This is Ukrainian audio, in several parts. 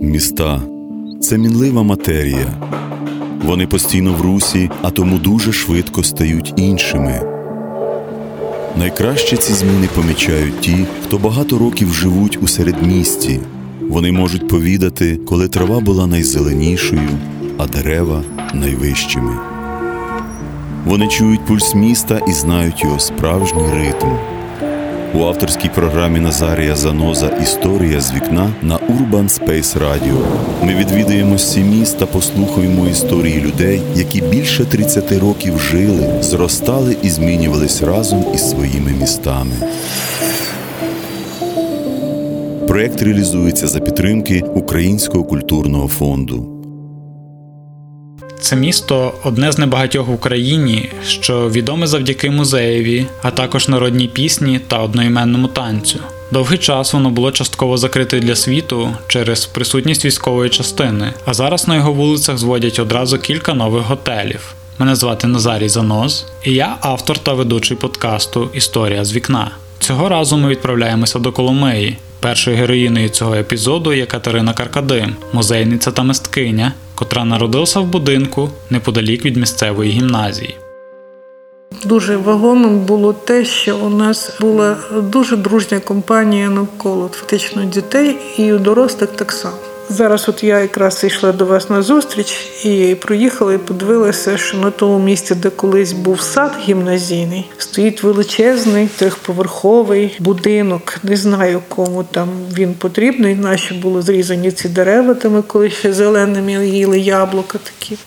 Міста це мінлива матерія. Вони постійно в русі, а тому дуже швидко стають іншими. Найкраще ці зміни помічають ті, хто багато років живуть у середмісті. Вони можуть повідати, коли трава була найзеленішою, а дерева найвищими. Вони чують пульс міста і знають його справжній ритм. У авторській програмі Назарія Заноза Історія з вікна на Urban Space Radio ми відвідаємо міст та послухаємо історії людей, які більше 30 років жили, зростали і змінювались разом із своїми містами. Проєкт реалізується за підтримки Українського культурного фонду. Це місто одне з небагатьох в Україні, що відоме завдяки музеєві, а також народній пісні та одноіменному танцю. Довгий час воно було частково закрите для світу через присутність військової частини, а зараз на його вулицях зводять одразу кілька нових готелів. Мене звати Назарій Заноз, і я автор та ведучий подкасту Історія з вікна. Цього разу ми відправляємося до Коломиї. Першою героїною цього епізоду є Катерина Каркадим, музейниця та мисткиня, котра народилася в будинку неподалік від місцевої гімназії. Дуже вагомим було те, що у нас була дуже дружня компанія навколо фактично дітей і у дорослих так само. Зараз, от я якраз йшла до вас на зустріч і проїхала і подивилася, що на тому місці, де колись був сад гімназійний, стоїть величезний трьохповерховий будинок. Не знаю, кому там він потрібний. Наші були зрізані ці дерева, там коли ще зеленими їли яблука такі,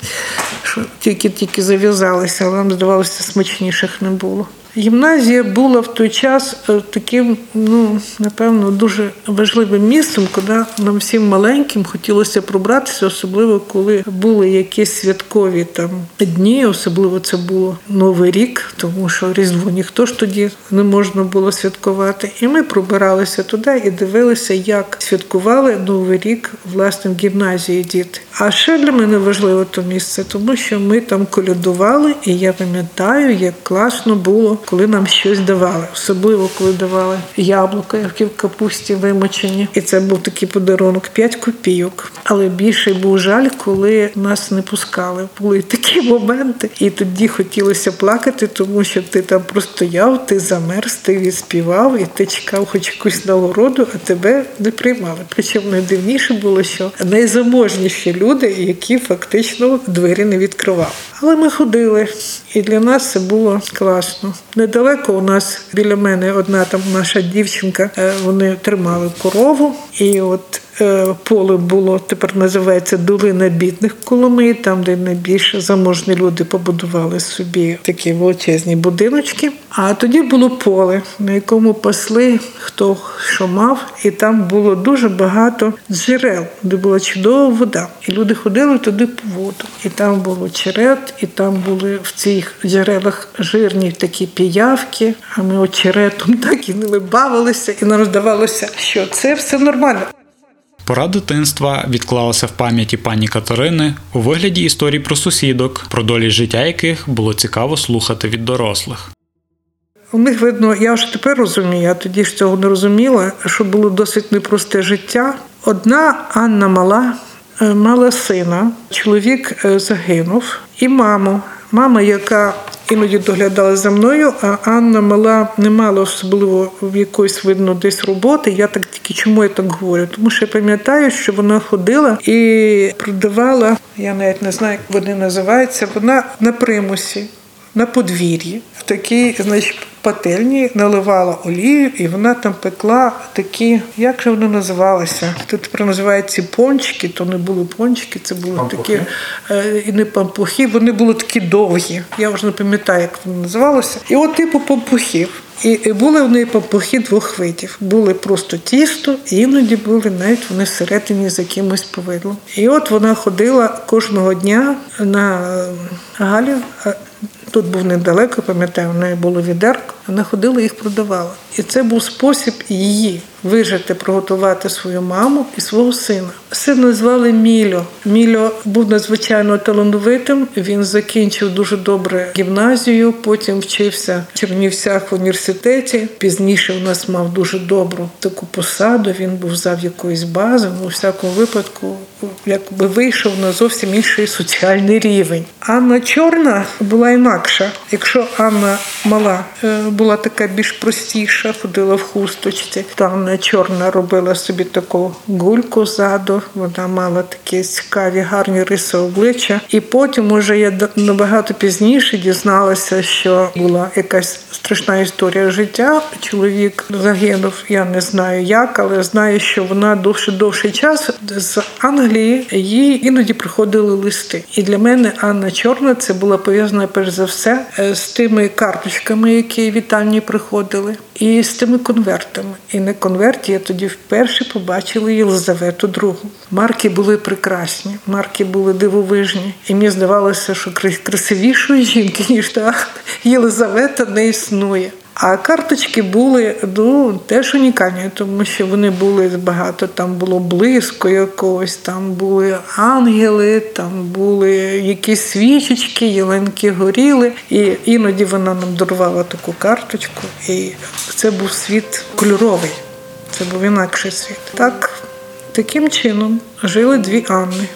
що тільки-тільки зав'язалися, але нам здавалося, смачніших не було. Гімназія була в той час е, таким, ну напевно, дуже важливим місцем, куди нам всім маленьким хотілося пробратися, особливо коли були якісь святкові там дні, особливо це було Новий рік, тому що Різдво ніхто ж тоді не можна було святкувати. І ми пробиралися туди і дивилися, як святкували Новий рік власне в гімназії діти. А ще для мене важливо то місце, тому що ми там колядували, і я пам'ятаю, як класно було коли нам щось давали, особливо коли давали яблука, які в капусті вимочені. І це був такий подарунок 5 копійок. Але більше був жаль, коли нас не пускали. Були такі моменти, і тоді хотілося плакати, тому що ти там простояв, ти замерз, ти відспівав, і ти чекав хоч якусь нагороду, а тебе не приймали. Причому найдивніше було, що найзаможніші люди, які фактично двері не відкривали. Але ми ходили, і для нас це було класно. Недалеко у нас біля мене одна там наша дівчинка. Е, вони тримали корову, і от поле було тепер називається Долина бідних Коломиї, там, де найбільше заможні люди побудували собі такі величезні будиночки. А тоді було поле, на якому пасли хто що мав, і там було дуже багато джерел, де була чудова вода. І люди ходили туди по воду. І там було черет, і там були в цих джерелах жирні такі піявки. А ми очеретом так і не бавилися, і нам здавалося, що це все нормально. Пора дитинства відклалася в пам'яті пані Катерини у вигляді історій про сусідок, про долі життя яких було цікаво слухати від дорослих. У них видно, я вже тепер розумію, а тоді ж цього не розуміла, що було досить непросте життя. Одна Анна Мала е, мала сина, чоловік е, загинув, і маму. Мама, яка іноді доглядала за мною, а Анна мала не мала особливо в якоїсь видно десь роботи. Я так тільки чому я так говорю? Тому що я пам'ятаю, що вона ходила і продавала. Я навіть не знаю, як вони називаються. Вона на примусі. На подвір'ї в такій, значить, пательні наливала олію, і вона там пекла такі, як же воно називалося? Тут тепер називають пончики, то не були пончики, це були пампухи. такі е, і не пампухи, вони були такі довгі. Я вже не пам'ятаю, як воно називалося. І от типу пампухів. І були в неї пампухи двох видів. Були просто тісто, і іноді були навіть вони всередині з якимось повидлом. І от вона ходила кожного дня на Галів Тут був недалеко, пам'ятаю, в неї було відерко. Вона ходила їх продавала. І це був спосіб її вижити, приготувати свою маму і свого сина. Сина звали Мільо. Мільо був надзвичайно талановитим. Він закінчив дуже добре гімназію, потім вчився в Чернівцях в університеті. Пізніше у нас мав дуже добру таку посаду. Він був зав якоїсь бази. Ну, у всякому випадку, якби вийшов на зовсім інший соціальний рівень. Анна Чорна була інакша. Якщо Анна мала е, була така більш простіша, ходила в хусточці, то Анна Чорна робила собі таку гульку ззаду. Вона мала такі цікаві, гарні риси обличчя. І потім, уже я набагато пізніше дізналася, що була якась страшна історія життя. Чоловік загинув, я не знаю як, але знаю, що вона довше довший час з Англії їй іноді приходили листи. І для мене Анна Чорна це була пов'язана перш за все е, з тими карточками, які вітальні приходили, і з тими конвертами. І на конверті я тоді вперше побачила Єлизавету II. Марки були прекрасні, марки були дивовижні. І мені здавалося, що кра- красивішої жінки, ніж та Єлизавета, не існує. А карточки були ну, теж унікальні, тому що вони були багато. Там було близько якогось, там були ангели, там були якісь свічечки, ялинки горіли. І іноді вона нам дарувала таку карточку. І це був світ кольоровий. Це був інакший світ. Так, таким чином жили дві Анни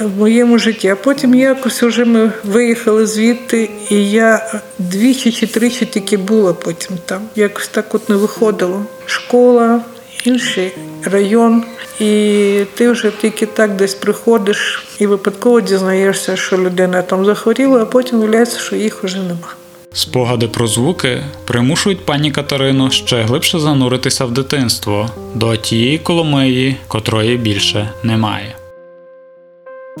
в моєму житті. А потім якось вже ми виїхали звідти, і я двічі чи тричі тільки була потім там. Якось так от не виходило. Школа, інший район, і ти вже тільки так десь приходиш і випадково дізнаєшся, що людина там захворіла, а потім виявляється, що їх вже нема. Спогади про звуки примушують пані Катерину ще глибше зануритися в дитинство до тієї коломиї, котрої більше немає.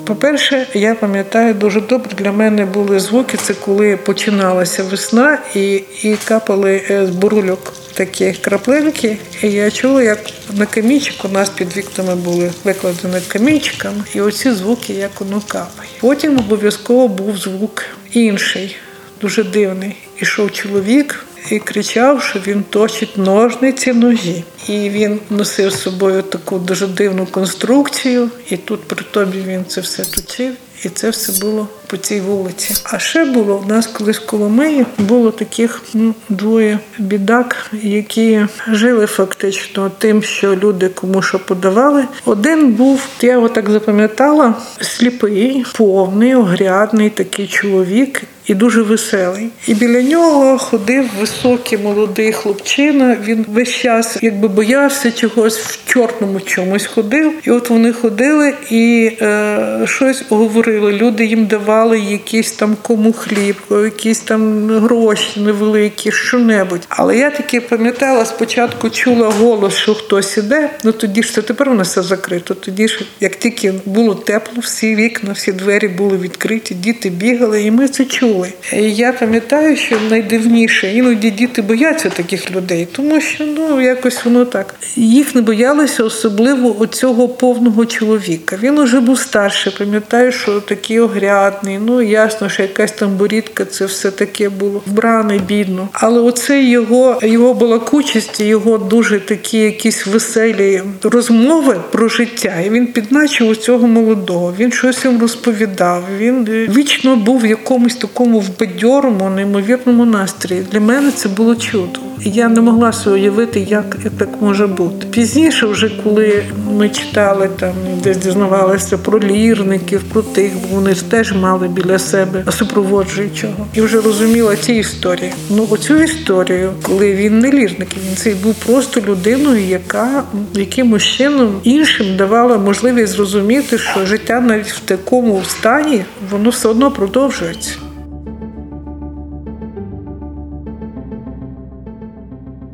По-перше, я пам'ятаю дуже добре для мене були звуки. Це коли починалася весна і, і капали е, з бурульок такі краплинки. І я чула, як на камінчик у нас під вікнами були викладені камінчиками, і оці звуки, як воно капає. Потім обов'язково був звук інший, дуже дивний. Ішов чоловік. І кричав, що він точить ножниці ножі. І він носив з собою таку дуже дивну конструкцію, і тут при тобі він це все точив. І це все було по цій вулиці. А ще було в нас колись коло Миї було таких ну, двоє бідак, які жили фактично тим, що люди кому що подавали. Один був, я його так запам'ятала, сліпий, повний, огрядний такий чоловік. І дуже веселий. І біля нього ходив високий молодий хлопчина. Він весь час якби боявся чогось в чорному чомусь ходив. І от вони ходили і е, щось говорили. Люди їм давали якісь там кому хліб, якісь там гроші невеликі, що-небудь. Але я таки пам'ятала, спочатку чула голос, що хтось іде. Ну тоді ж це тепер нас все закрито. Тоді ж, як тільки було тепло, всі вікна, всі двері були відкриті, діти бігали, і ми це чули. І я пам'ятаю, що найдивніше, іноді діти бояться таких людей, тому що ну якось воно так. Їх не боялися, особливо оцього повного чоловіка. Він уже був старший. Пам'ятаю, що такий огрядний. Ну ясно, що якась там борідка, це все таке було вбране бідно. Але оце його його балакучість, його дуже такі якісь веселі розмови про життя. І він підначив цього молодого. Він щось їм розповідав. Він е, вічно був в якомусь такому вбадьорому, неймовірному настрої. Для мене це було чудо. Я не могла собі уявити, як так може бути. Пізніше, вже коли ми читали там, десь дізнавалися про лірників, про тих, бо вони теж мали біля себе супроводжуючого. І вже розуміла ці історії. Ну, оцю історію, коли він не лірник, він цей був просто людиною, яка якимось чином іншим давала можливість зрозуміти, що життя навіть в такому стані воно все одно продовжується.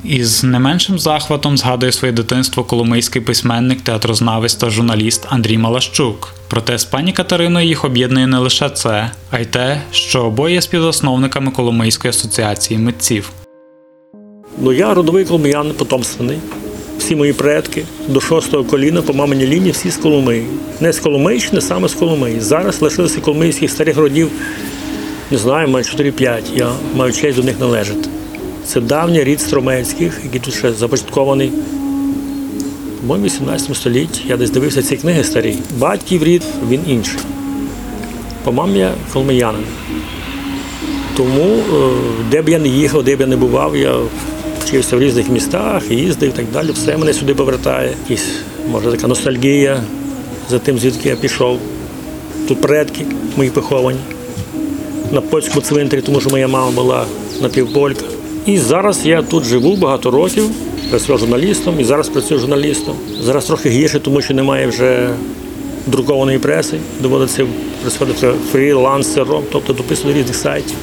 Із не меншим захватом згадує своє дитинство коломийський письменник, театрознавець та журналіст Андрій Малащук. Проте з пані Катериною їх об'єднує не лише це, а й те, що обоє співзасновниками Коломийської асоціації митців. Ну, я родовий коломиян потомственний. Всі мої предки до шостого коліна по маминій лінії всі з Коломиї. Не з Коломийщини, саме з Коломиї. Зараз лишилося коломийських старих родів не знаю, маю 4-5. Я маю честь до них належати. Це давній рід Стромецьких, який тут ще започаткований. По-моєму, 18 столітті. Я десь дивився ці книги старі. Батьків рід, він інший. По мамі я коломиянин. Тому, е, де б я не їхав, де б я не бував, я вчився в різних містах, їздив і так далі. Все мене сюди повертає. Якісь, може, така ностальгія за тим, звідки я пішов. Тут предки мої поховані на польському цвинтарі, тому що моя мама була напівполька. І зараз я тут живу багато років, працював журналістом і зараз працюю журналістом. Зараз трохи гірше, тому що немає вже друкованої преси. Доводиться працювати фрілансером, тобто дописувати до різних сайтів.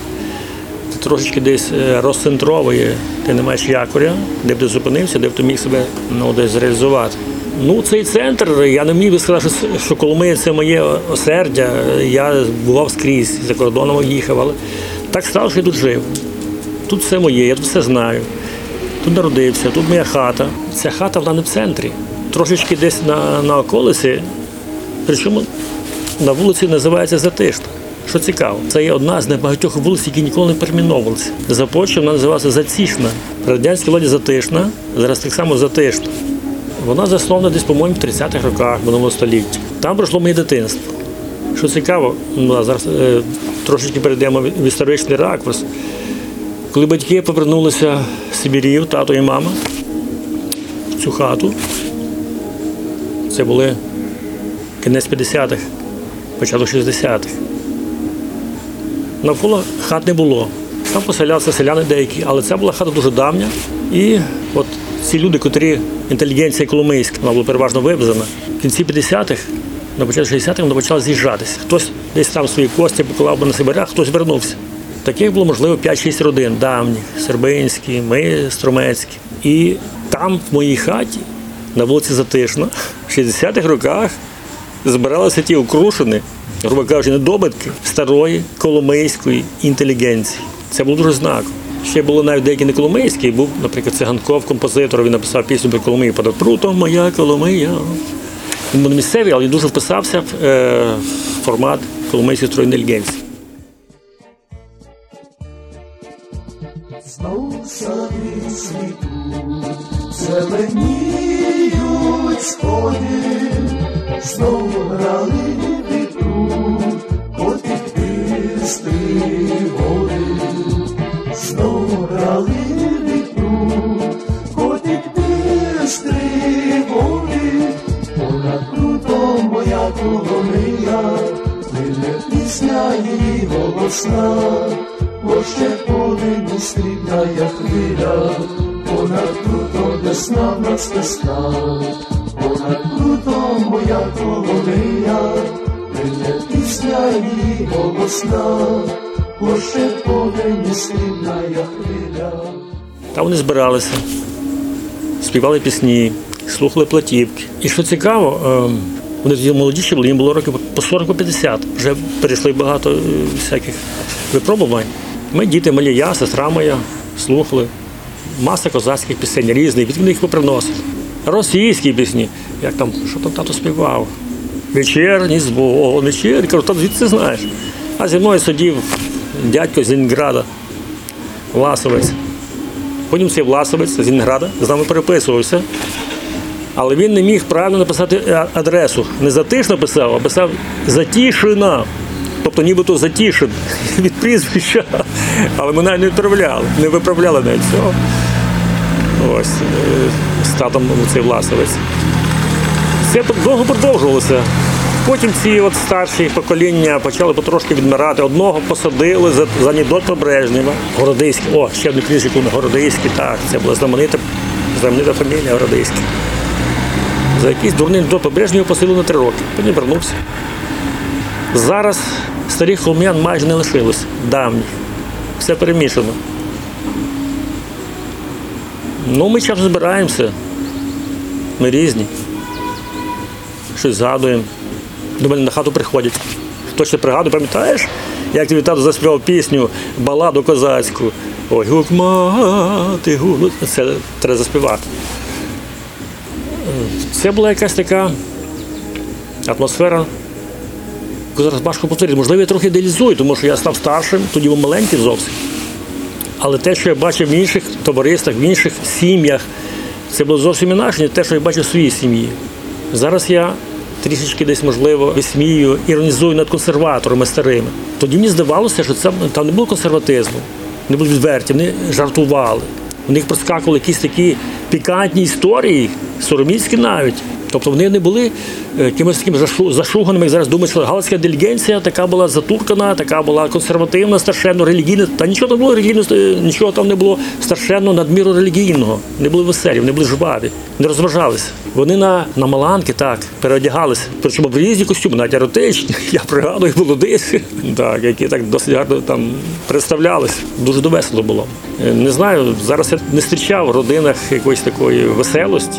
Це трошечки десь е, розцентровує, ти не маєш якоря, де б ти зупинився, де б ти міг себе ну, десь зреалізувати. Ну, цей центр, я не міг би сказати, що, що Коломия це моє осердя. Я бував скрізь, за кордоном їхав, але так стало, що я тут жив. Тут все моє, я тут все знаю. Тут народився, тут моя хата. Ця хата вона не в центрі. Трошечки десь на, на околиці, причому на вулиці називається Затишна. Що цікаво, це є одна з небагатьох вулиць, які ніколи не перейменовувалися. За Польщі вона називалася Зацішна. Радянській владі Затишна, зараз так само Затишна. Вона заснована десь, по-моєму, в 30-х роках минулого століття. Там пройшло моє дитинство. Що цікаво, ну, зараз е, трошечки перейдемо в історичний ракурс. Коли батьки повернулися з Сибірів, тато і мама, в цю хату, це були кінець 50-х, початок 60-х. Навколо хат не було. Там поселялися селяни деякі, але це була хата дуже давня. І от ці люди, котрі інтелігенція Коломийська, вона була переважно вивезена, в кінці 50-х, на початку 60-х вона почала з'їжджатися. Хтось десь там свої кості поклав би на Сибирях, хтось вернувся. Таких було, можливо, 5-6 родин давніх, сербинські, ми, Стромецькі. І там, в моїй хаті, на вулиці Затишна, в 60-х роках збиралися ті укрушені, грубо кажучи, недобитки старої коломийської інтелігенції. Це було дуже знаково. Ще було навіть деякі не коломийські, був, наприклад, Циганков, композитор, він написав пісню про Коломию «Подо прутом моя Коломия. Він був не місцевий, але він дуже вписався в е, формат коломийської стройної інтелігенції. Знов сади світу, зеленіють сходи, знов грали вітру, бистрі води, знов грали вітру, бистрі води, понад прутом моя коломия, плине пісня її голосна. Още полину стрібная хвиля, понад круто весна в нас весна, понад круто моя коломия, прине пісня її голосна, Още полину стрібная хвиля. Там вони збиралися, співали пісні, слухали платівки. І що цікаво, е, вони тоді молодіші були, їм було років по 40-50. Вже перейшли багато е, всяких випробувань. Ми діти малі, я, сестра моя, слухали. Маса козацьких пісень різних, від них поприносили. Російські пісні, як там, що там тато співав. Вечірній збор, вечірній, кажу, там звідси знаєш. А зі мною сидів дядько з Ленінграда, Власовець. Потім цей Власовець з Зінграда з нами переписувався. Але він не міг правильно написати адресу. Не затишно писав, а писав Затішина. Тобто нібито Затішин від прізвища. Але навіть не виправляли, не виправляли навіть цього. Ось е, з татом цей Власовець. Це довго продовжувалося. Потім ці от старші покоління почали потрошки відмирати. Одного посадили за, за анекдот Брежнєва. Городиський. О, ще одне прізвище Городиський. Так, це була знаменита, знаменита фамілія Городиський. За якийсь дурний анекдот Брежнєва посадили на три роки. Потім вернувся. Зараз старих холм'ян майже не лишилось. Давніх. Все перемішано. Ну, ми часом збираємося. Ми різні щось згадуємо. До мене на хату приходять. Хто ще пригадує, пам'ятаєш, як тобі тато заспівав пісню баладу козацьку. Ой, гук мати, гук. Це треба заспівати. Це була якась така атмосфера Зараз важко повторити. Можливо, я трохи ідеалізую, тому що я став старшим, тоді був маленький зовсім. Але те, що я бачив в інших товариствах, в інших сім'ях, це було зовсім інакше, ніж те, що я бачив в своїй сім'ї. Зараз я трішечки десь, можливо, висмію, іронізую над консерваторами старими. Тоді мені здавалося, що це там не було консерватизму, не було відверті, вони жартували. У них проскакували якісь такі пікантні історії, сороміцькі навіть. Тобто вони не були е, якимось таким зашу- зашуганими, як зараз думають, що галицька інтелігенція така була затуркана, така була консервативна, страшенно релігійна. Та нічого там було релігійно, е, нічого там не було страшенно надміру релігійного. Не були веселі, вони були жваві, не розважалися. Вони на, на маланки так переодягалися. Причому різні костюми, навіть еротичні. Я пригадую молодиці, так, які так досить гарно там представлялись. Дуже довесело було. Е, Не знаю, зараз я не зустрічав в родинах якоїсь такої веселості.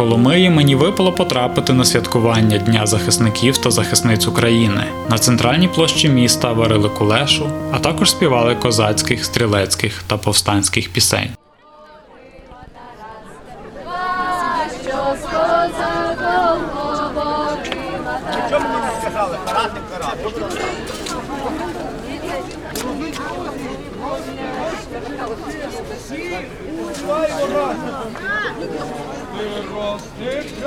Коломиї мені випало потрапити на святкування Дня захисників та захисниць України. На центральній площі міста варили кулешу, а також співали козацьких, стрілецьких та повстанських пісень. Thank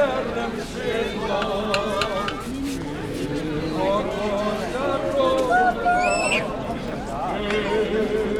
you.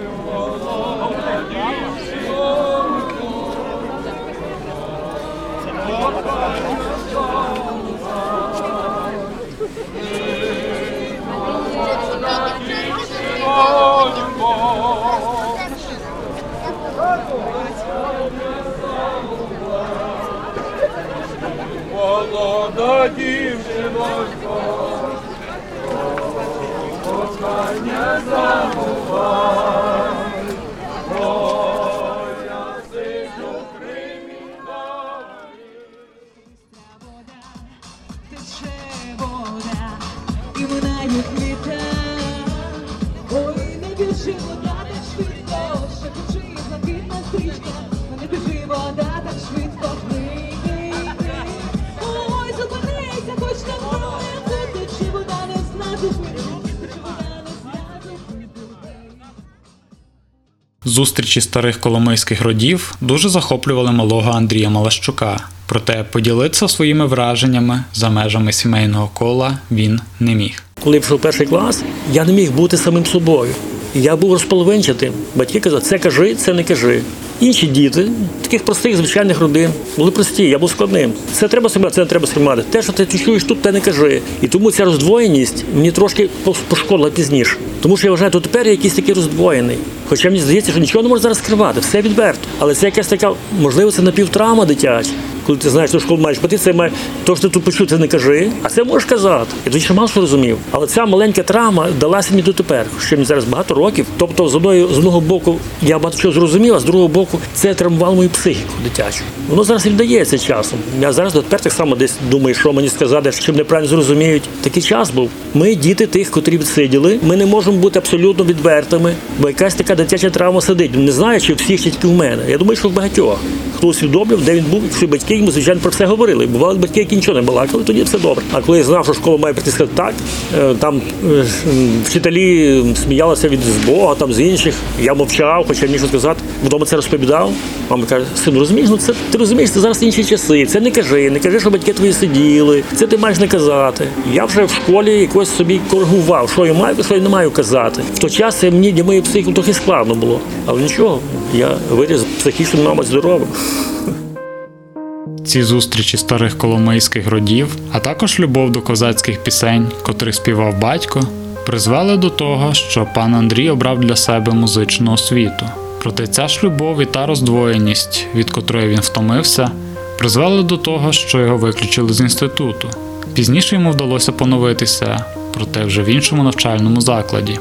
Зустрічі старих коломийських родів дуже захоплювали малого Андрія Малащука. Проте поділитися своїми враженнями за межами сімейного кола він не міг. Коли пішов перший клас, я не міг бути самим собою. Я був розполовинчатим. Батьки казали, це кажи, це не кажи. Інші діти, таких простих, звичайних родин, були прості, я був складним. Це треба себе, це не треба сприймати. Те, що ти чуєш тут, те не кажи. І тому ця роздвоєність мені трошки пошкодила пізніше. Тому що я вважаю, що тепер я якийсь такий роздвоєний. Хоча мені здається, що нічого не можна зараз скривати, все відверто. Але це якась така, можливо, це напівтравма дитяча. Коли ти знаєш, що школу маєш піти, це має то, що ти тут почув, це не кажи, а це можеш казати. Я тоді ще мало що розумів. Але ця маленька травма далася мені дотепер, що мені зараз багато років. Тобто, з одної з одного боку я багато чого зрозумів, а з другого боку це травмувало мою психіку дитячу. Воно зараз віддається часом. Я зараз дотепер так само десь думаю, що мені сказати, що мене правильно зрозуміють. Такий час був. Ми діти тих, котрі відсиділи. Ми не можемо бути абсолютно відвертими, бо якась така дитяча травма сидить. Не знаю, чи всіх тільки в мене. Я думаю, що в багатьох. Хто усвідомлював, де він був, якщо батьки йому, звичайно, про це говорили. Бували батьки, які нічого не балакали, тоді все добре. А коли я знав, що школа має прийти так, е, там е, вчителі сміялися від Бога, там з інших. Я мовчав, хоча міг сказати. Вдома це розповідав. Мама каже, син, розумієш, ну це ти розумієш, це зараз інші часи. Це не кажи, не кажи, що батьки твої сиділи. Це ти маєш не казати. Я вже в школі якось собі коригував, що я маю, що я не маю казати. В той час мені для моєї психіки трохи складно було. Але нічого, я виріс психічно, мабуть, здоровим. Ці зустрічі старих коломийських родів, а також любов до козацьких пісень, котрих співав батько, призвели до того, що пан Андрій обрав для себе музичну освіту. Проте ця ж любов і та роздвоєність, від котрої він втомився, призвели до того, що його виключили з інституту. Пізніше йому вдалося поновитися, проте вже в іншому навчальному закладі.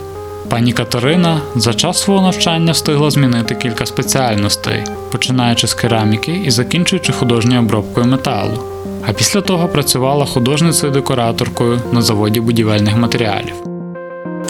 Пані Катерина за час свого навчання встигла змінити кілька спеціальностей, починаючи з кераміки і закінчуючи художньою обробкою металу. А після того працювала художницею-декораторкою на заводі будівельних матеріалів.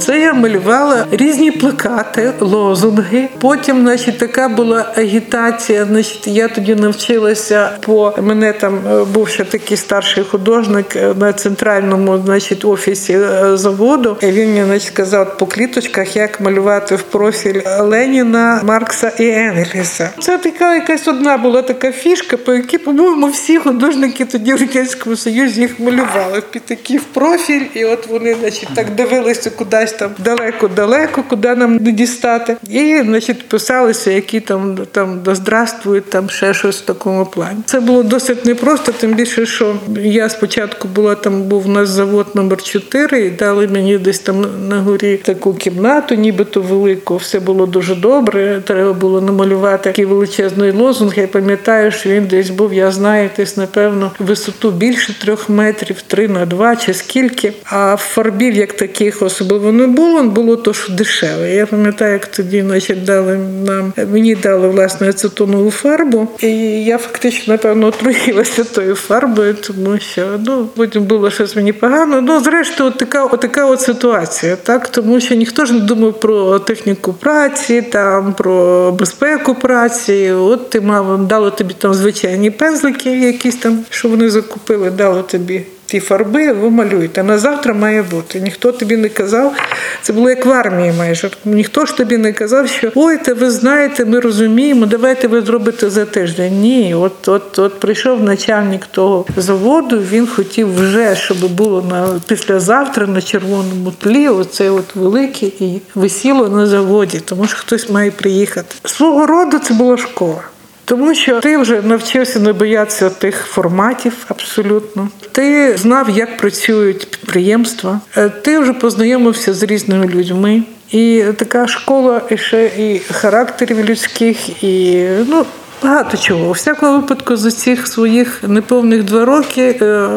Це я малювала різні плакати, лозунги. Потім, значить, така була агітація. Значить, я тоді навчилася по мене там е, був ще такий старший художник е, на центральному, значить, офісі е, заводу. Він мені значить, сказав по кліточках, як малювати в профіль Леніна, Маркса і Енгельса. Це така якась одна була така фішка, по якій, по-моєму, всі художники тоді в радянському Союзі їх малювали під такий в профіль, і от вони, значить, так дивилися кудись там далеко-далеко, куди нам не дістати. І, значить, писалися, які там там да здравствують, там ще щось в такому плані. Це було досить непросто, тим більше, що я спочатку була там, був у нас завод номер 4 і дали мені десь там на горі таку кімнату, нібито велику. Все було дуже добре. Треба було намалювати такий величезний лозунг. Я пам'ятаю, що він десь був, я знаю, десь, напевно, висоту більше трьох метрів, три на два чи скільки. А фарбів як таких особливо не було, було то, що дешеве. Я пам'ятаю, як тоді значить, дали нам мені дали власне ацетонову фарбу, і я фактично напевно отруїлася тою фарбою, тому що ну потім було щось мені погано. Ну зрештою, така, така от ситуація, так тому що ніхто ж не думав про техніку праці, там про безпеку праці. От ти мав дало тобі там звичайні пензлики, якісь там, що вони закупили, дало тобі ті фарби, ви малюєте. На завтра має бути. Ніхто тобі не казав, це було як в армії майже. Ніхто ж тобі не казав, що ой, та ви знаєте, ми розуміємо, давайте ви зробите за тиждень. Ні, от от, от прийшов начальник того заводу, він хотів вже, щоб було на післязавтра на червоному тлі, оце от велике і висіло на заводі, тому що хтось має приїхати. Свого роду це була школа. Тому що ти вже навчився не боятися тих форматів абсолютно. Ти знав, як працюють підприємства. Е, Ти вже познайомився з різними людьми. І така школа і ще і характерів людських, і ну. Багато чого. У всякому випадку за цих своїх неповних два роки е,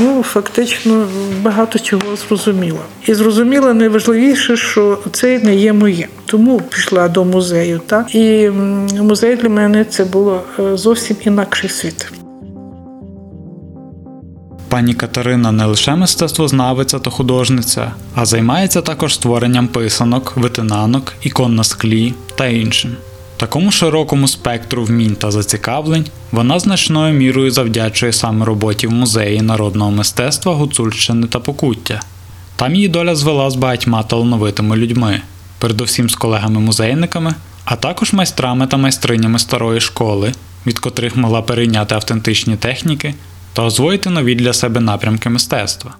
ну фактично багато чого зрозуміла. І зрозуміла найважливіше, що це не є моє. Тому пішла до музею. Так? І музей для мене це було е, зовсім інакший світ. Пані Катерина не лише мистецтвознавиця та художниця, а займається також створенням писанок, витинанок, ікон на склі та іншим. Такому широкому спектру вмінь та зацікавлень вона значною мірою завдячує саме роботі в музеї народного мистецтва Гуцульщини та Покуття. Там її доля звела з багатьма талановитими людьми, передусім з колегами-музейниками, а також майстрами та майстринями старої школи, від котрих могла перейняти автентичні техніки та освоїти нові для себе напрямки мистецтва.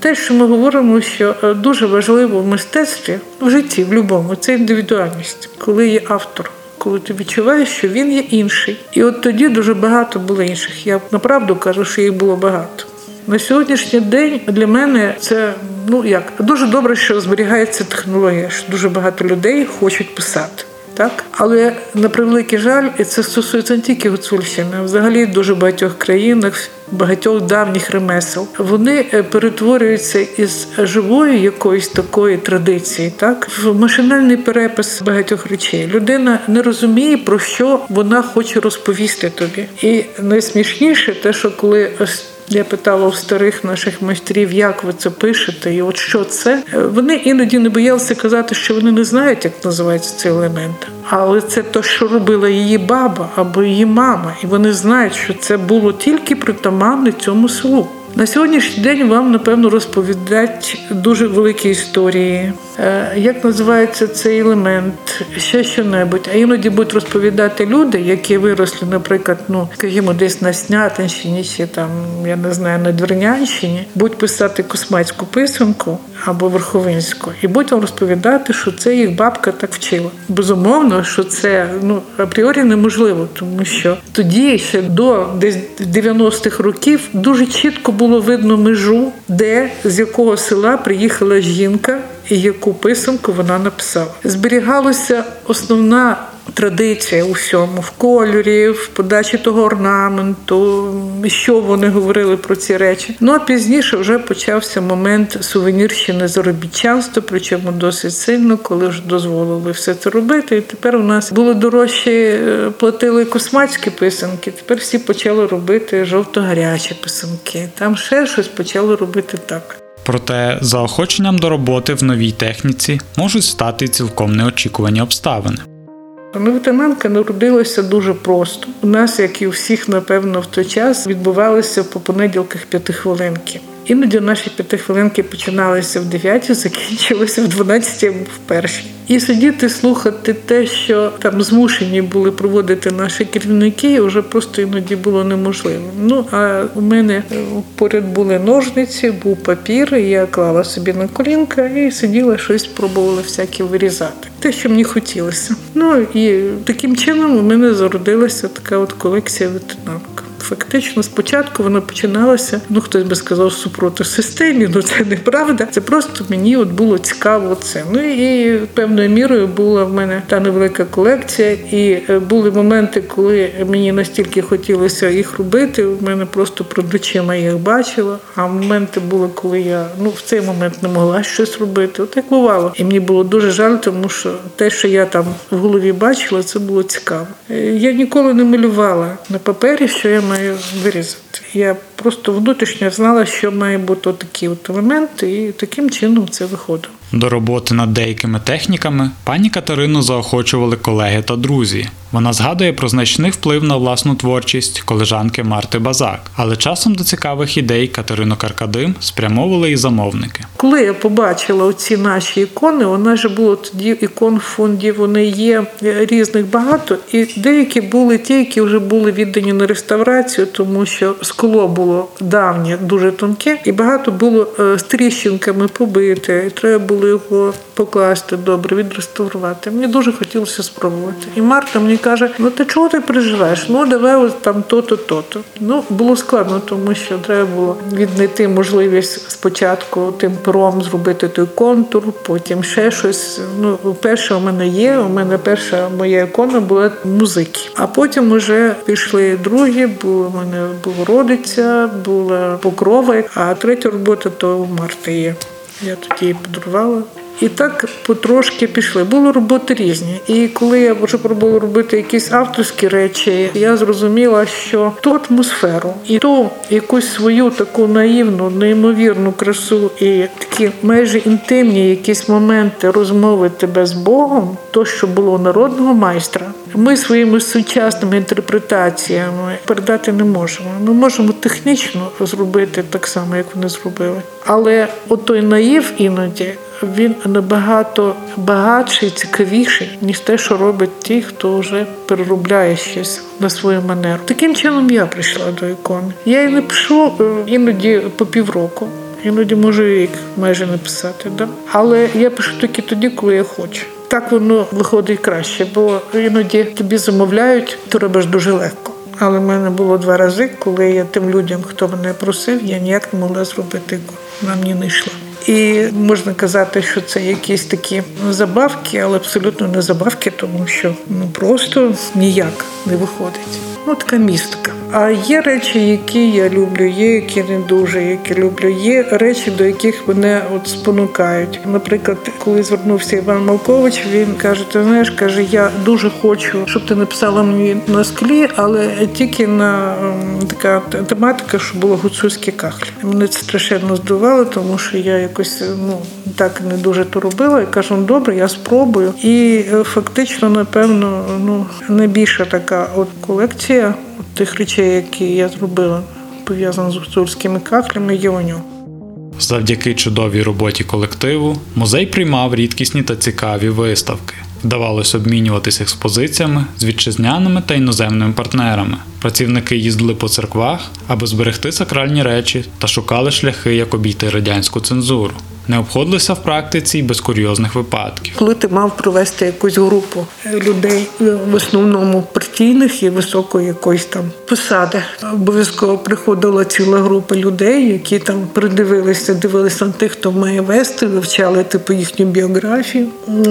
Те, що ми говоримо, що е, дуже важливо в мистецтві, в житті, в будь-якому, це індивідуальність, коли є автор. Коли ти відчуваєш, що він є інший, і от тоді дуже багато було інших. Я направду кажу, що їх було багато. На сьогоднішній день для мене це ну як дуже добре, що зберігається технологія. що Дуже багато людей хочуть писати. Так, але на превеликий жаль, і це стосується не тільки Гуцульщини, а взагалі дуже багатьох країнах, багатьох давніх ремесел. Вони е, перетворюються із живої якоїсь такої традиції, так в машинальний перепис багатьох речей. Людина не розуміє про що вона хоче розповісти тобі. І найсмішніше те, що коли ось я питала у старих наших майстрів, як ви це пишете, і от що це. Е, Вони іноді не боялися казати, що вони не знають, як називається цей елемент. Але це те, що робила її баба або її мама, і вони знають, що це було тільки притаманне цьому селу. На сьогоднішній день вам напевно розповідають дуже великі історії, Е, як називається цей елемент, ще що-небудь. А іноді будуть розповідати люди, які виросли, наприклад, ну скажімо, десь на Снятинщині чи там, я не знаю, на Двернянщині, будуть писати космацьку писанку або верховинську, і вам розповідати, що це їх бабка так вчила. Безумовно, що це ну апріорі неможливо, тому що тоді ще до десь 90-х років дуже чітко було видно межу, де з якого села приїхала жінка і яку писанку вона написала. Зберігалася основна традиція у всьому в кольорі, в подачі того орнаменту, що вони говорили про ці речі. Ну а пізніше вже почався момент сувенірщини заробітчанства, причому досить сильно, коли вже дозволили все це робити. І тепер у нас було дорожче е, платили космацькі писанки. Тепер всі почали робити жовто-гарячі писанки. Там ще щось почали робити так. Проте заохоченням до роботи в новій техніці можуть стати цілком неочікувані обставини. Лейтенантка народилася дуже просто. У нас, як і у всіх, напевно, в той час відбувалися по понеділках п'ятихвилинки. Іноді наші п'ятихвилинки починалися в 9, закінчилися в 12 або в першій. І сидіти слухати те, що там змушені були проводити наші керівники, вже просто іноді було неможливо. Ну а у мене е, поряд були ножниці, був папір, і я клала собі на колінка і сиділа щось пробувала всяке вирізати. Те, що мені хотілося. Ну і таким чином у мене зародилася така от колекція ветенанок. Фактично, спочатку вона починалася, ну хтось би сказав, супроти системі, ну це неправда. Це просто мені от було цікаво це. Ну і певною мірою була в мене та невелика колекція, і е, були моменти, коли мені настільки хотілося їх робити. У мене просто перед очима їх бачила. А моменти були, коли я ну в цей момент не могла щось робити. От як бувало. І мені було дуже жаль, тому що те, що я там в голові бачила, це було цікаво. Е, Я ніколи не малювала на папері, що я маю вирізати. Я просто внутрішньо знала, що має бути такі от елементи, і таким чином це виходило. До роботи над деякими техніками пані Катерину заохочували колеги та друзі. Вона згадує про значний вплив на власну творчість колежанки Марти Базак, але часом до цікавих ідей Катерину Каркадим спрямовували і замовники. Коли я побачила оці наші ікони, вона ж було тоді ікон в фонді, вони є е, різних багато, і деякі були ті, які вже були віддані на реставрацію, тому що скло було давнє, дуже тонке, і багато було е, з тріщинками побите. І треба було його покласти добре, відреставрувати. Мені дуже хотілося спробувати. І Марта мені каже: ну ти чого ти переживаєш? Ну давай от там то-то, то-то. Ну було складно, тому що треба було віднайти можливість спочатку тим пером зробити той контур, потім ще щось. Ну, перше у мене є. У мене перша моя ікона була музики. А потім вже пішли другі, бо у мене Богородиця, була Покрова, а третя робота то у Марти є. Я тоді її подарувала. І так потрошки пішли. Були роботи різні. І коли я вже пробувала робити якісь авторські речі, я зрозуміла, що ту атмосферу і ту якусь свою таку наївну, неймовірну красу і такі майже інтимні якісь моменти розмови тебе з Богом, то, що було народного майстра, ми своїми сучасними інтерпретаціями передати не можемо. Ми можемо технічно зробити так само, як вони зробили. Але отой наїв іноді він набагато багатший, цікавіший, ніж те, що робить ті, хто вже переробляє щось на свою манеру. Таким чином я прийшла до ікони. Я і не пишу е, іноді по півроку. Іноді можу рік майже написати, да? але я пишу тільки тоді, коли я хочу. Так воно виходить краще, бо іноді тобі замовляють, ти робиш дуже легко. Але в мене було два рази, коли я тим людям, хто мене просив, я ніяк не могла зробити. Вона мені не йшла. І можна казати, що це якісь такі забавки, але абсолютно не забавки, тому що ну просто ніяк не виходить. Ну, така містика. А є речі, які я люблю, є які не дуже, які люблю. Є речі, до яких мене от спонукають. Наприклад, коли звернувся Іван Малкович, він каже: ти знаєш, каже, я дуже хочу, щоб ти написала мені на склі, але тільки на ем, така тематика, що було гуцульські кахлі. Мене це страшенно здивувало, тому що я якось ну так не дуже то робила. І кажу, ну добре, я спробую. І е, фактично, напевно, ну найбільша така от колекція тих речей, які я зробила, пов'язана з гуцульськими кахлями, є у нього. Завдяки чудовій роботі колективу музей приймав рідкісні та цікаві виставки. Вдавалось обмінюватися експозиціями з вітчизняними та іноземними партнерами. Працівники їздили по церквах, аби зберегти сакральні речі та шукали шляхи, як обійти радянську цензуру. Не обходилися в практиці й без курйозних випадків. Коли ти мав привести якусь групу людей, е, в основному партійних і високої якоїсь там посади, обов'язково приходила ціла група людей, які там придивилися, дивилися на тих, хто має вести, вивчали типу їхню біографію.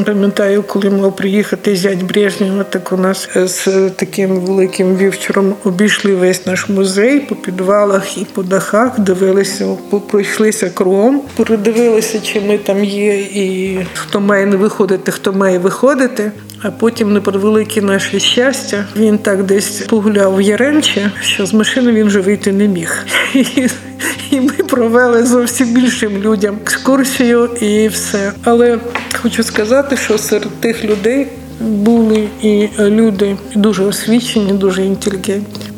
Пам'ятаю, коли мав приїхати зять Брежнєва, так у нас е, з таким великим вівчаром обійшли весь наш музей по підвалах і по дахах, дивилися, пройшлися кругом, передивилися, чи ми там є, і хто має не виходити, хто має виходити. А потім, на превелике наше щастя, він так десь погуляв в Яремче, що з машини він вже вийти не міг. І, ми провели зовсім іншим людям екскурсію і все. Але хочу сказати, що серед тих людей були і люди дуже освічені, дуже інтелігентні.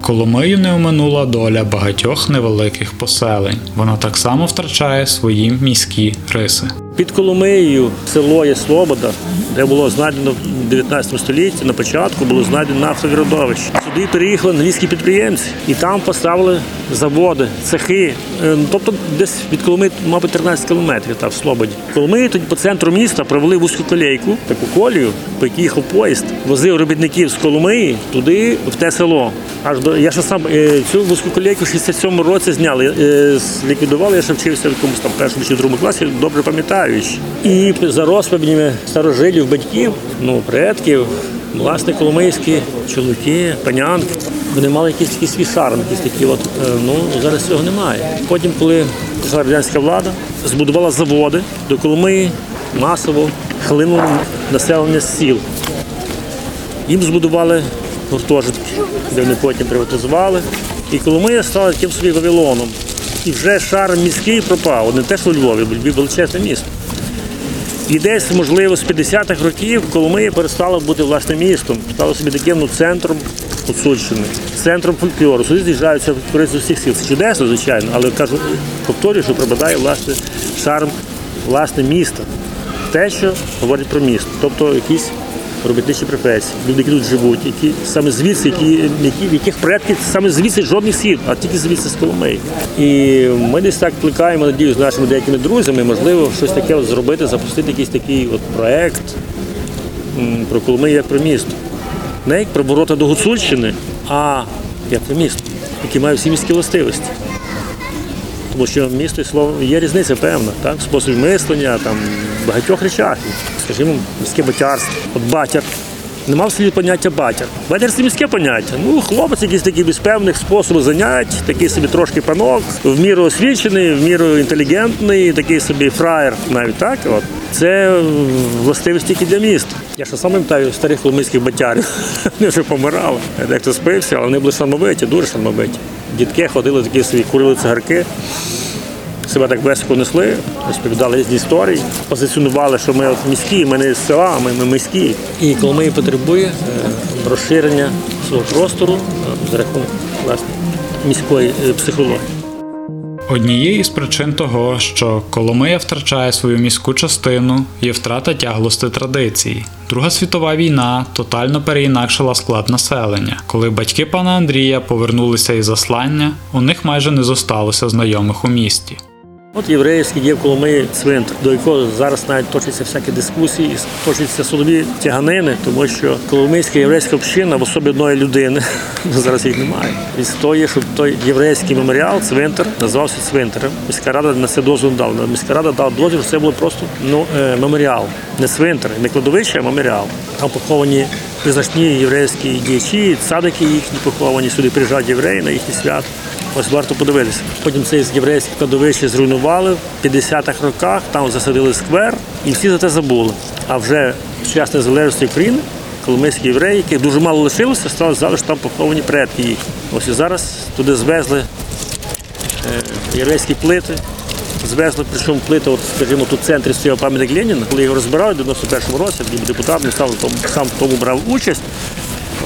Коломию не оминула доля багатьох невеликих поселень. Вона так само втрачає свої міські риси. Під Коломиєю село є Слобода, де було знайдено в 19 столітті, на початку було знайдено нафтові родовища. Сюди переїхали англійські підприємці і там поставили заводи, цехи. Е, Тобто десь від Коломиї, мабуть, 13 кілометрів там в Слободі. Коломиї тоді по центру міста провели вузьку колейку, таку колію, по якій їхав поїзд, возив робітників з Коломиї туди, в те село. Аж до я ще сам е, цю вузьку колейку в 67-му році зняли, е, ліквідували. Я ще вчився в якомусь там першому чи другому класі, добре пам'ятаю. І за розповідями старожилів, батьків, ну предків, власне, коломийські чоловіки, панянки. Вони мали якийсь такий свій шарм, якісь такі от, е, ну зараз цього немає. Потім, коли радянська влада, збудувала заводи до Коломиї масово хлинуло населення з сіл. Їм збудували гуртожитки, де вони потім приватизували. І Коломия стала таким собі Вавилоном. І вже шар міський пропав, не те, що у Львові, бо Львів величезне місто. І десь, можливо, з 50-х років Коломия перестала бути власне містом, стала собі таким ну, центром Гуцульщини, центром фольклору. Сюди з'їжджаються з усіх сіл. Це чудесно, звичайно, але кажу, повторюю, що припадає власне шарм власне міста. Те, що говорить про місто, тобто якісь робітничі професії, люди, які тут живуть, які саме звідси, які, які, яких предків саме звідси жодних сіл, а тільки звідси з Коломиї. І ми десь так плекаємо надію з нашими деякими друзями, можливо, щось таке от зробити, запустити якийсь такий от проект про Коломию як про місто. Не як про ворота до Гуцульщини, а як про місто, яке має всі міські властивості. Тому що місто і є різниця певна, так? в способі мислення, там, в багатьох речах. Скажімо, міське батярство. От батяр. Нема в селі поняття батяр. Батяр це міське поняття. Ну, хлопець якийсь такий без певних способів занять, такий собі трошки панок, в міру освічений, в міру інтелігентний, такий собі фраєр навіть так. От. Це властивість тільки для міста. Я ще сам пам'ятаю старих коломийських батярів. Вони вже помирали. Дехто спився, але вони були шармовиті, дуже шармовиті. Дітки ходили такі собі, курили цигарки себе так високо несли, розповідали різні історії, позиціонували, що ми от міські, ми не з села, ми, ми міські. І Коломия потребує е, розширення свого простору е, за рахунок власне, міської е, психології. Однією із причин того, що Коломия втрачає свою міську частину, є втрата тяглости традицій. Друга світова війна тотально переінакшила склад населення. Коли батьки пана Андрія повернулися із заслання, у них майже не зосталося знайомих у місті. От єврейський є в Коломиї цвинтар, до якого зараз навіть точаться всякі дискусії, точаться судові тяганини, тому що Коломийська єврейська община в особі одної людини, зараз їх немає. Відстоює, щоб той єврейський меморіал, цвинтар, називався цвинтарем. Міська рада на це дозвіл дала. Міська рада дала дозвіл, що це було просто ну, е, меморіал, не цвинтар, не кладовище, а меморіал. Там поховані визначні єврейські діячі, цадики їхні поховані, сюди приїжджають євреї на їхні свят. Ось варто подивитися. Потім це єврейське кладовище зруйнували в 50-х роках, там засадили сквер, і всі за це забули. А вже в час незалежності України коломийські євреї, яких дуже мало лишилося, стали що там поховані предки їх. Ось і зараз туди звезли е, єврейські плити. Звезли, причому плити, от, скажімо, тут в центрі стояв пам'ятник Леніна. Коли його розбирали в 91-му році, я був депутатом, сам, сам в тому брав участь.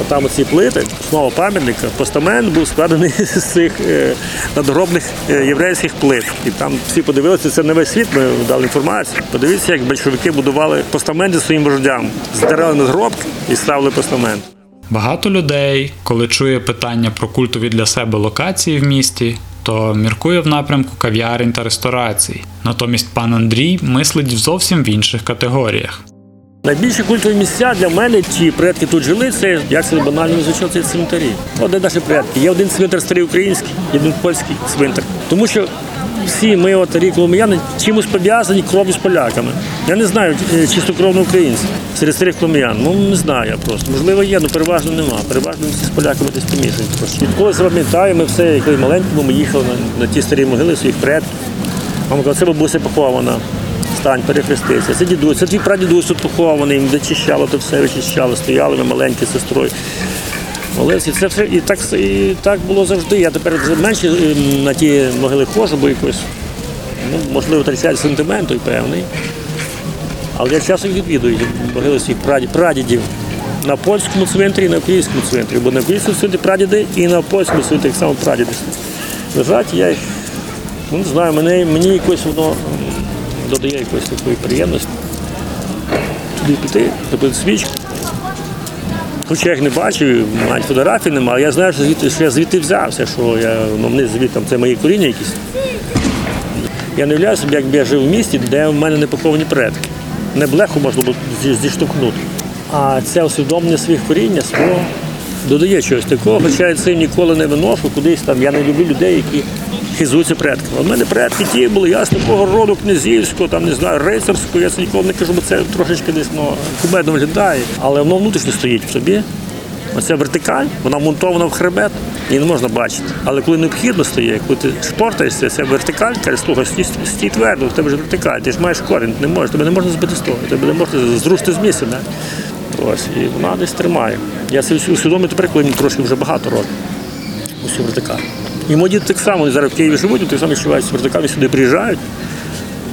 Отам оці плити, основа пам'ятника, постамент був складений з цих е, надгробних е, єврейських плит. І там всі подивилися, це не весь світ, ми дали інформацію. Подивіться, як большевики будували постаменти своїм вождям, здирали надгробки і ставили постамент. Багато людей, коли чує питання про культові для себе локації в місті, то міркує в напрямку кав'ярень та ресторацій. Натомість пан Андрій мислить зовсім в інших категоріях. Найбільші культові місця для мене, ті предки тут жили, це як це банально звучало, це цвинтарі. От де наші предки. Є один цвинтар старий український, є один польський цвинтар. Тому що всі ми, от рік коломияни, чимось пов'язані кров'ю з поляками. Я не знаю е, чистокровно українців серед старих коломиян. Ну не знаю я просто. Можливо, є, але переважно нема. Переважно всі з поляками десь помішані. Відколи себе пам'ятаю, ми все, коли маленькому, ми їхали на, на ті старі могили своїх предків. Мама казала, це бабуся похована. Стань, перехрестися. Це дідусь, це твій прадідусь тут похований, де чищало, то все вичищало, стояли ми маленькі з Молився. Це все і так, і так було завжди. Я тепер менше е, на ті могили ходжу, бо якось, ну, можливо, втрачаю сентимент той певний. Але я часто їх відвідую, могили своїх прадідів на польському цвинтарі і на українському цвинтарі. Бо на українському цвинтарі прадіди і на польському цвинтарі так само прадіди. Лежать, я їх, ну не знаю, мене, мені якось воно додає якоїсь такої приємності. Туди піти, зробити свічку. Хоча я їх не бачив, навіть фотографій немає, але я знаю, що, звідти, що я звідти взявся, що я, ну, вони звідти, це мої коріння якісь. Я не уявляю собі, якби я жив в місті, де в мене не поховані предки. Не блеху можна було зі- зіштовхнути. А це усвідомлення своїх коріння свого додає чогось такого, хоча я це ніколи не виношу кудись там. Я не люблю людей, які хизуються предками. У мене предки ті були, я з такого роду князівського, там не знаю, рицарського, я це ніколи не кажу, бо це трошечки десь ну, кумедно виглядає. Але воно внутрішньо стоїть в собі. Оця вертикаль, вона монтована в хребет, її не можна бачити. Але коли необхідно стає, коли ти шпортаєшся, ця вертикаль, каже, слухай, стій, стій твердо, в тебе ж вертикаль, ти ж маєш корінь, не можеш, тебе не можна збити з того, тебе не можна зрушити з місця. Не? Ось, і вона десь тримає. Я це усвідомлюю тепер, коли мені трошки вже багато років. Усю вертикаль. І мої діти так само, зараз в Києві живуть, так само відчувають цю сюди приїжджають.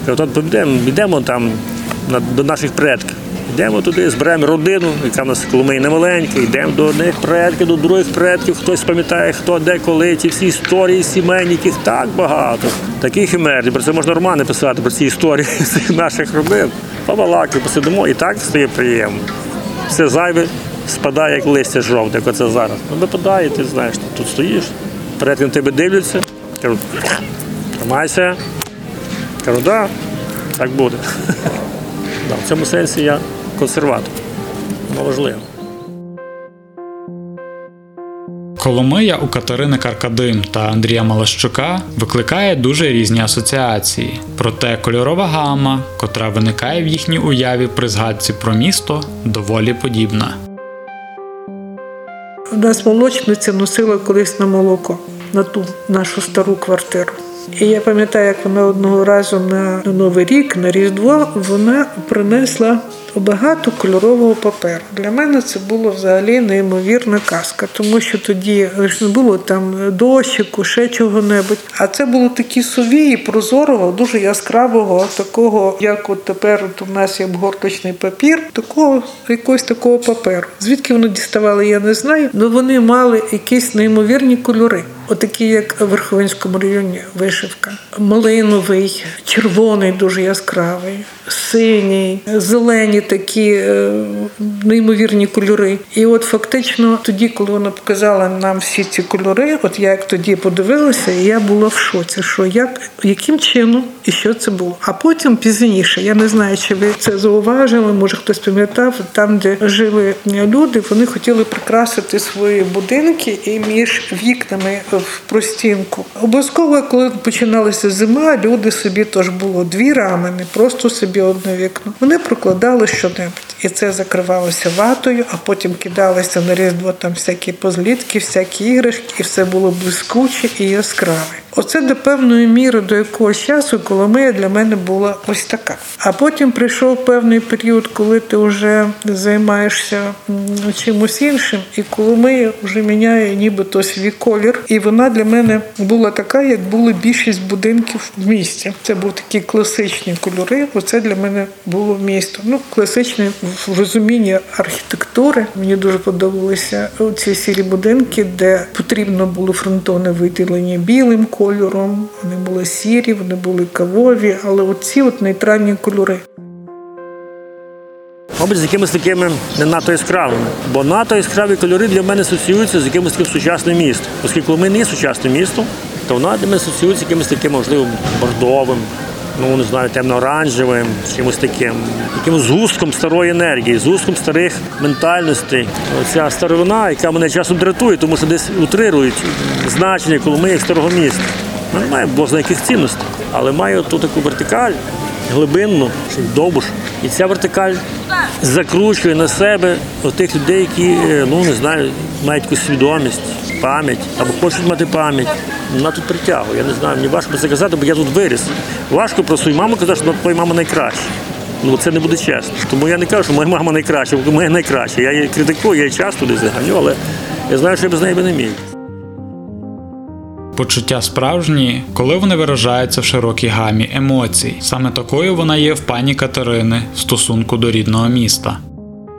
От підемо, йдемо там до наших предків. Йдемо туди, зберемо родину, яка в нас Коломиї немаленька, йдемо до одних предків, до других предків, хтось пам'ятає, хто де, коли, ті всі історії сімейні, яких так багато. Таких імер, про це можна романи писати, про ці історії цих наших родин. Побалаки, посидимо, і так стає приємно. Все зайве спадає, як листя жовте, як оце зараз. Ну, випадає, ти знаєш, тут стоїш, предки на тебе дивляться, кажуть, тримайся. Кажу, так, да, так буде. Да, в цьому сенсі я консерватор. Воно важливо. Коломия у Катерини Каркадим та Андрія Малащука викликає дуже різні асоціації. Проте кольорова гама, котра виникає в їхній уяві при згадці про місто, доволі подібна. У нас молочниця носила колись на молоко на ту нашу стару квартиру. І я пам'ятаю, як вона одного разу на Новий рік, на Різдво, вона принесла багато кольорового паперу. Для мене це було взагалі неймовірна казка, тому що тоді ж не було там дощику, ще чого-небудь. А це було такі сувії прозорого, дуже яскравого, такого, як от тепер от у нас є обгорточний папір, такого якогось такого паперу. Звідки вони діставали, я не знаю. але вони мали якісь неймовірні кольори. Отакі, як в Верховинському районі вишивка. Малиновий, червоний, дуже яскравий, синій, зелені такі е, неймовірні кольори. І от фактично тоді, коли вона показала нам всі ці кольори, от я як тоді подивилася, і я була в шоці, що як, яким чином і що це було. А потім пізніше, я не знаю, чи ви це зауважили, може хтось пам'ятав, там, де жили люди, вони хотіли прикрасити свої будинки і між вікнами в простінку. Обов'язково, коли починалася зима, люди собі теж було дві рами, не просто собі одне вікно. Вони прокладали щонебудь. І це закривалося ватою, а потім кидалися на різдво там всякі позлітки, всякі іграшки, і все було блискуче і яскраве. Оце до певної міри, до якогось часу Коломия для мене була ось така. А потім прийшов певний період, коли ти вже займаєшся чимось іншим, і Коломия вже міняє нібито свій колір. І вона для мене була така, як були більшість будинків в місті. Це були такі класичні кольори. Оце для мене було місто. Ну, класичне в розумінні архітектури. Мені дуже подобалися ці сірі будинки, де потрібно було фронтоне виділення білим кольором. Вони були сірі, вони були кавові, але оці от нейтральні кольори. Мабуть, з якимись такими не надто яскравими. Бо надто яскраві кольори для мене асоціюються з якимось таким сучасним містом. Оскільки ми не сучасне місто, то вона для мене асоціюється з якимось таким, можливо, бордовим, ну не знаю, темно-оранжевим, чимось таким, якимось згустком старої енергії, згустком старих ментальностей. Оця старовина, яка мене часом дратує, тому що десь утрирують значення коли ми як старого міста. Ми не маємо бозна яких цінностей, але має ту таку вертикаль, глибинну, чи довбуш. І ця вертикаль закручує на себе тих людей, які, е, ну не знаю, мають якусь свідомість, пам'ять або хочуть мати пам'ять. Вона тут притягує. Я не знаю, мені важко це казати, бо я тут виріс. Важко про свою маму казати, що твоя мама найкраща. Ну це не буде чесно. Тому я не кажу, що моя мама найкраща, бо моя найкраща. Я її критикую, я її часто десь заганю, але Я знаю, що я без неї би не міг. Почуття справжні, коли вони виражаються в широкій гамі емоцій. Саме такою вона є в пані Катерини в стосунку до рідного міста.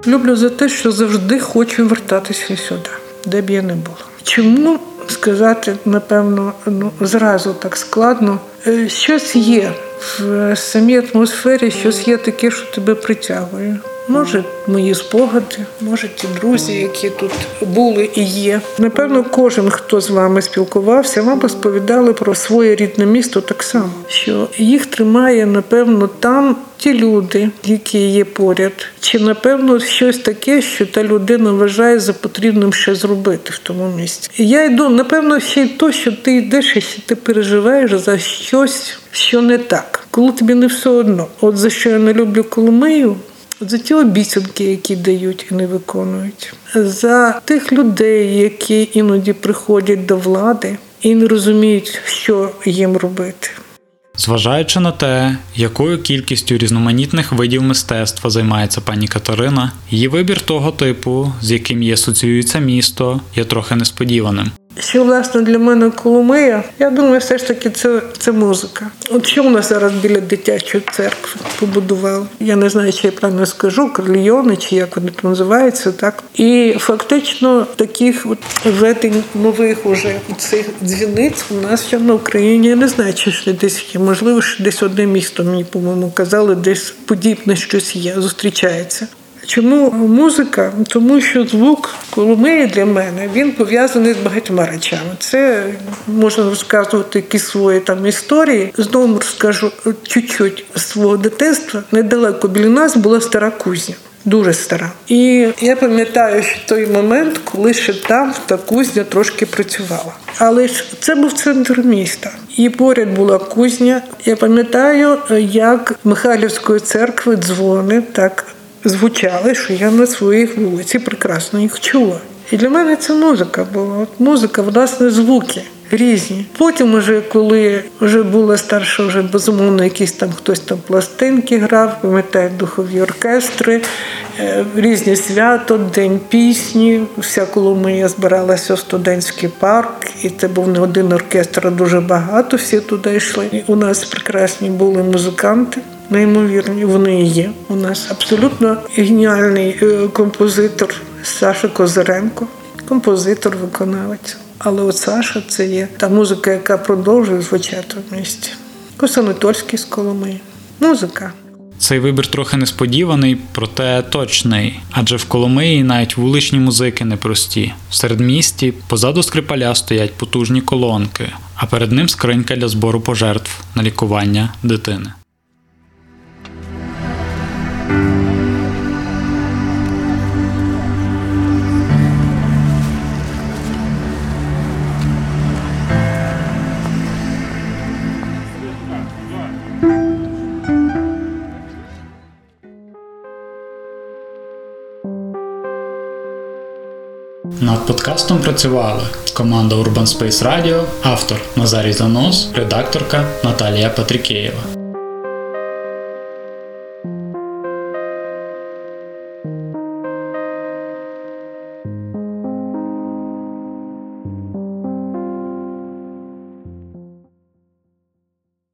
Люблю за те, що завжди хочу вертатися сюди, де б я не була. Чому сказати, напевно, ну зразу так складно. Е, Щось є в самій атмосфері, щось є таке, що тебе притягує. Може, мої спогади, може ті друзі, які тут були і є. Напевно, кожен, хто з вами спілкувався, вам розповідали про своє рідне місто так само, що їх тримає, напевно, там ті люди, які є поряд, чи напевно щось таке, що та людина вважає за потрібним ще зробити в тому місці. Я йду, напевно, ще й то, що ти йдеш і що ти переживаєш за щось, що не так, коли тобі не все одно. От за що я не люблю Коломию, за ті обіцянки, які дають і не виконують, за тих людей, які іноді приходять до влади і не розуміють, що їм робити. Зважаючи на те, якою кількістю різноманітних видів мистецтва займається пані Катерина, її вибір того типу, з яким її асоціюється місто, є трохи несподіваним. Що власне для мене Коломия, я думаю, все ж таки це, це музика. От що у нас зараз біля дитячої церкви побудували? Я не знаю, чи я правильно скажу, карліони, чи як вони там називаються, так і фактично таких от введень нових уже цих дзвіниць у нас ще на Україні я не знаю, чи ще десь є. Можливо, ще десь одне місто мені, по-моєму, казали, десь подібне щось є, зустрічається. Чому музика? Тому що звук Коломиї для мене він пов'язаний з багатьма речами. Це можна розказувати якісь свої там історії. Знову розкажу чуть-чуть свого дитинства. Недалеко біля нас була стара кузня. Дуже стара. І я пам'ятаю, що той момент, коли ще там та кузня трошки працювала. Але ж це був центр міста. І поряд була кузня. Я пам'ятаю, як Михайлівської церкви дзвони так звучали, що я на своїй вулиці прекрасно їх чула. І для мене це музика була. От музика, власне, звуки різні. Потім, уже коли вже була старша, вже безумовно, якісь там хтось там пластинки грав, пам'ятаю духові оркестри, е, різні свято, день пісні. Вся Коломия збиралася в студентський парк, і це був не один оркестр, а дуже багато. Всі туди йшли. І у нас прекрасні були музиканти. Неймовірні, вони є. У нас абсолютно геніальний е, композитор Саша Козиренко, композитор, виконавець. Але от Саша це є та музика, яка продовжує звучати в місті. Косанатольський з Коломиї. Музика. Цей вибір трохи несподіваний, проте точний, адже в Коломиї навіть вуличні музики непрості. В середмісті позаду скрипаля стоять потужні колонки, а перед ним скринька для збору пожертв на лікування дитини. Над подкастом працювали команда Urban Space Radio, автор Назарій Занос, редакторка Наталія Патрікеєва.